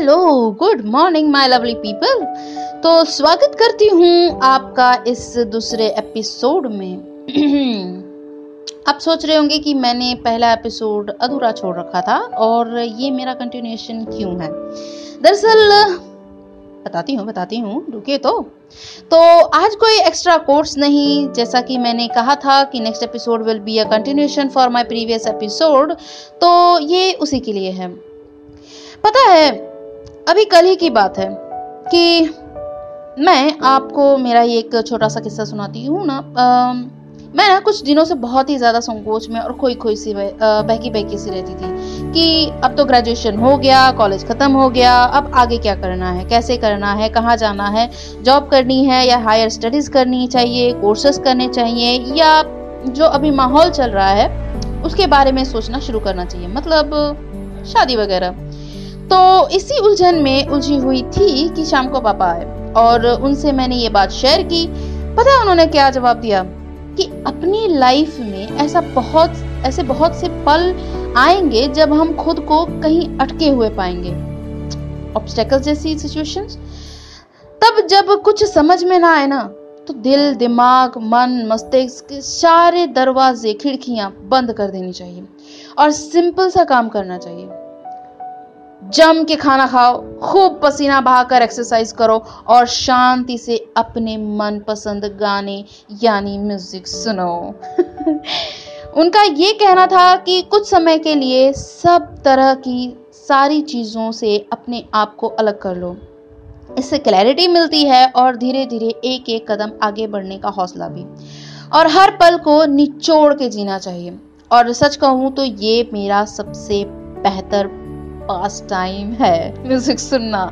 Hello good morning my lovely people तो स्वागत करती हूँ आपका इस दूसरे एपिसोड में। आप सोच रहे होंगे कि मैंने पहला एपिसोड अधूरा छोड़ रखा था और ये मेरा कंटिन्यूएशन क्यों है? दरअसल, बताती हूँ बताती हूँ रुके तो। तो आज कोई एक्स्ट्रा कोर्स नहीं, जैसा कि मैंने कहा था कि next episode will be a continuation for my previous episode तो ये उसी के लिए है। पता है अभी कल ही की बात है कि मैं आपको मेरा ये एक छोटा सा किस्सा सुनाती हूँ ना। आ, मैं ना कुछ दिनों से बहुत ही ज़्यादा संकोच में और खोई खोई सी बहकी बहकी सी रहती थी कि अब तो ग्रेजुएशन हो गया कॉलेज ख़त्म हो गया अब आगे क्या करना है कैसे करना है कहाँ जाना है जॉब करनी है या हायर स्टडीज़ करनी चाहिए कोर्सेस करने चाहिए या जो अभी माहौल चल रहा है उसके बारे में सोचना शुरू करना चाहिए। मतलब शादी वगैरह। तो इसी उलझन में उलझी हुई थी कि शाम को पापा आए और उनसे मैंने ये बात शेयर की। पता है उन्होंने क्या जवाब दिया? कि अपनी लाइफ में ऐसा बहुत, ऐसे बहुत से पल आएँगे जब हम खुद को कहीं अटके हुए पाएँगे। ऑब्स्टेकल्स जैसी सिचुएशंस तब जब कुछ समझ में ना आए ना तो दिल, दिमाग, मन, मस्तिष्क के सारे दरवाजे, खिड़कियाँ बंद कर देनी चाहिए और सिंपल सा काम करना चाहिए। जम के खाना खाओ, खूब पसीना बहाकर एक्सरसाइज करो और शांति से अपने मनपसंद गाने यानी म्यूज़िक सुनो। उनका ये कहना था कि कुछ समय के लिए सब तरह की सारी चीज़ों से अपने आप को अलग कर लो। इससे क्लैरिटी मिलती है और धीरे धीरे एक एक कदम आगे बढ़ने का हौसला भी। और हर पल को निचोड़ के जीना चाहिए। और सच कहूँ तो ये मेरा सबसे बेहतर पास टाइम है म्यूज़िक सुनना।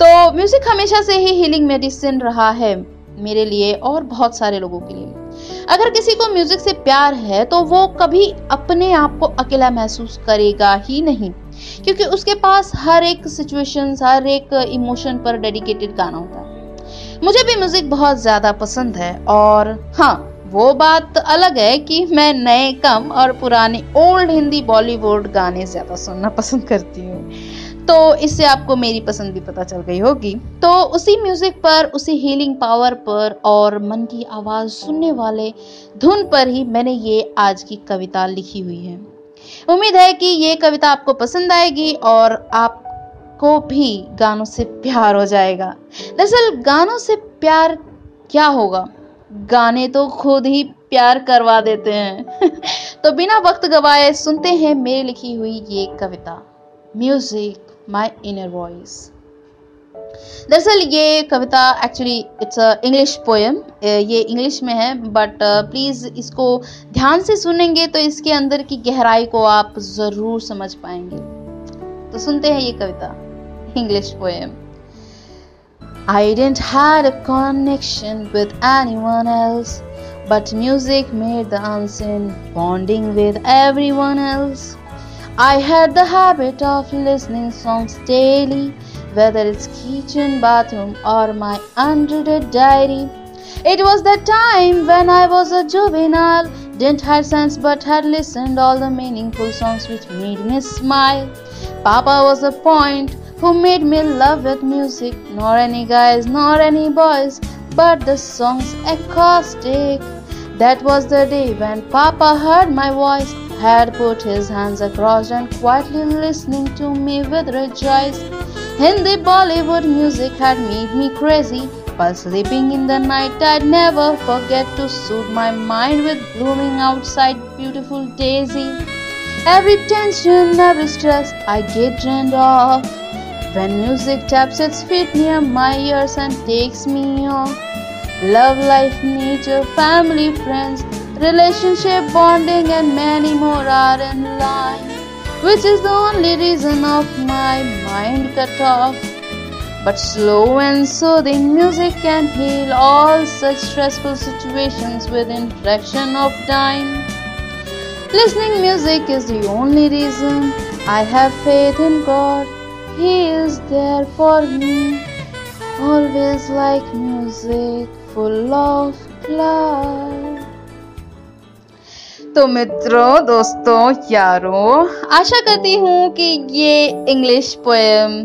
तो म्यूज़िक हमेशा से ही हीलिंग मेडिसिन रहा है मेरे लिए और बहुत सारे लोगों के लिए। अगर किसी को म्यूज़िक से प्यार है तो वो कभी अपने आप को अकेला महसूस करेगा ही नहीं, क्योंकि उसके पास हर एक सिचुएशन हर एक इमोशन पर डेडिकेटेड गाना होता है। मुझे भी म्यूज़िक बहुत ज़्यादा पसंद है और हाँ वो बात अलग है कि मैं नए कम और पुराने ओल्ड हिंदी बॉलीवुड गाने ज़्यादा सुनना पसंद करती हूँ। तो इससे आपको मेरी पसंद भी पता चल गई होगी। तो उसी म्यूज़िक पर, उसी हीलिंग पावर पर और मन की आवाज़ सुनने वाले धुन पर ही मैंने ये आज की कविता लिखी हुई है। उम्मीद है कि ये कविता आपको पसंद आएगी और आपको भी गानों से प्यार हो जाएगा। दरअसल गानों से प्यार क्या होगा? गाने तो खुद ही प्यार करवा देते हैं। तो बिना वक्त गवाए सुनते हैं मेरी लिखी हुई ये कविता। म्यूज़िक माई इनर वॉइस दरअसल ये कविता actually it's a English poem ये इंग्लिश में है बट प्लीज़ इसको ध्यान से सुनेंगे तो इसके अंदर की गहराई को आप ज़रूर समझ पाएँगे। तो सुनते हैं ये कविता English poem I didn't had a connection with anyone else, but music made the unseen bonding with everyone else. I had the habit of listening songs daily, whether it's kitchen, bathroom, or my unread diary. It was the time when I was a juvenile, didn't have sense but had listened all the meaningful songs which made me smile. Papa was the point who made me love with music, nor any guys, nor any boys, but the song's acoustic. That was the day when Papa heard my voice, had put his hands across and quietly listening to me with rejoice. Hindi Bollywood music had made me crazy. While sleeping in the night, I'd never forget to soothe my mind with blooming outside beautiful daisy. Every tension, every stress, I get drained off. When music taps its feet near my ears and takes me off. Love, life, nature, family, friends, relationship, bonding, and many more are in line. Which is the only reason of my mind cut off. But slow and soothing music can heal all such stressful situations within fraction of time. Listening music is the only reason I have faith in God. He is there for me, always like music, full of love. तो मित्रों दोस्तों यारों आशा करती हूँ कि ये English poem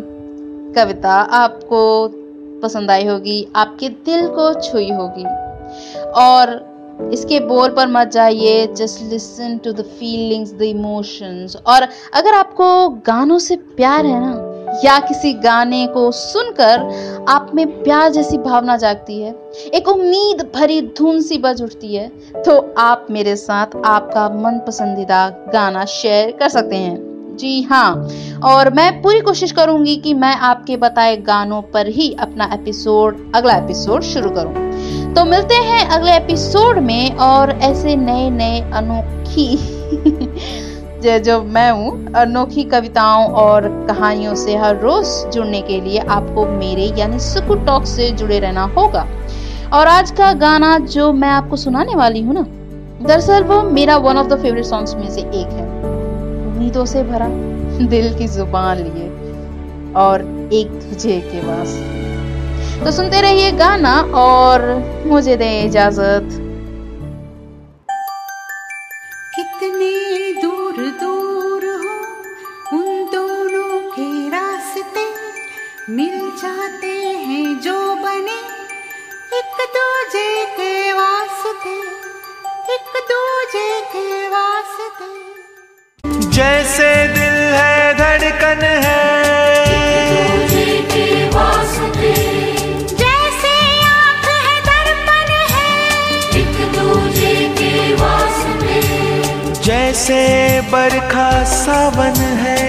कविता आपको पसंद आई होगी आपके दिल को छुई होगी और इसके बोल पर मत जाइए just listen to the feelings the emotions और अगर आपको गानों से प्यार है ना या किसी गाने को सुनकर आप में प्यार जैसी भावना जागती है। एक उम्मीद भरी धुन सी बज उठती है। तो आप मेरे साथ आपका मन पसंदीदा गाना शेयर कर सकते हैं। जी हाँ और मैं पूरी कोशिश करूँगी कि मैं आपके बताए गानों पर ही अपना एपिसोड अगला एपिसोड शुरू करूँ। तो मिलते हैं अगले एपिसोड में और ऐसे नए नए अनोखी जो मैं हूँ, अनोखी कविताओं और कहानियों से हर रोज जुड़ने के लिए आपको मेरे, यानी सुकू टॉक से जुड़े रहना होगा। और आज का गाना जो मैं आपको सुनाने वाली हूँ ना, दरअसल वो मेरा one of the favourite songs में से एक है। उम्मीदों से भरा, दिल की ज़ुबान लिए, और एक तुझे के वास्ते तो सुनते रहिए गाना और मुझे दें इजाज़त। कितने जाते हैं जो बने एक दूजे के वास्ते एक दूजे के वास्ते। जैसे दिल है धड़कन है। जैसे बरखा सावन है।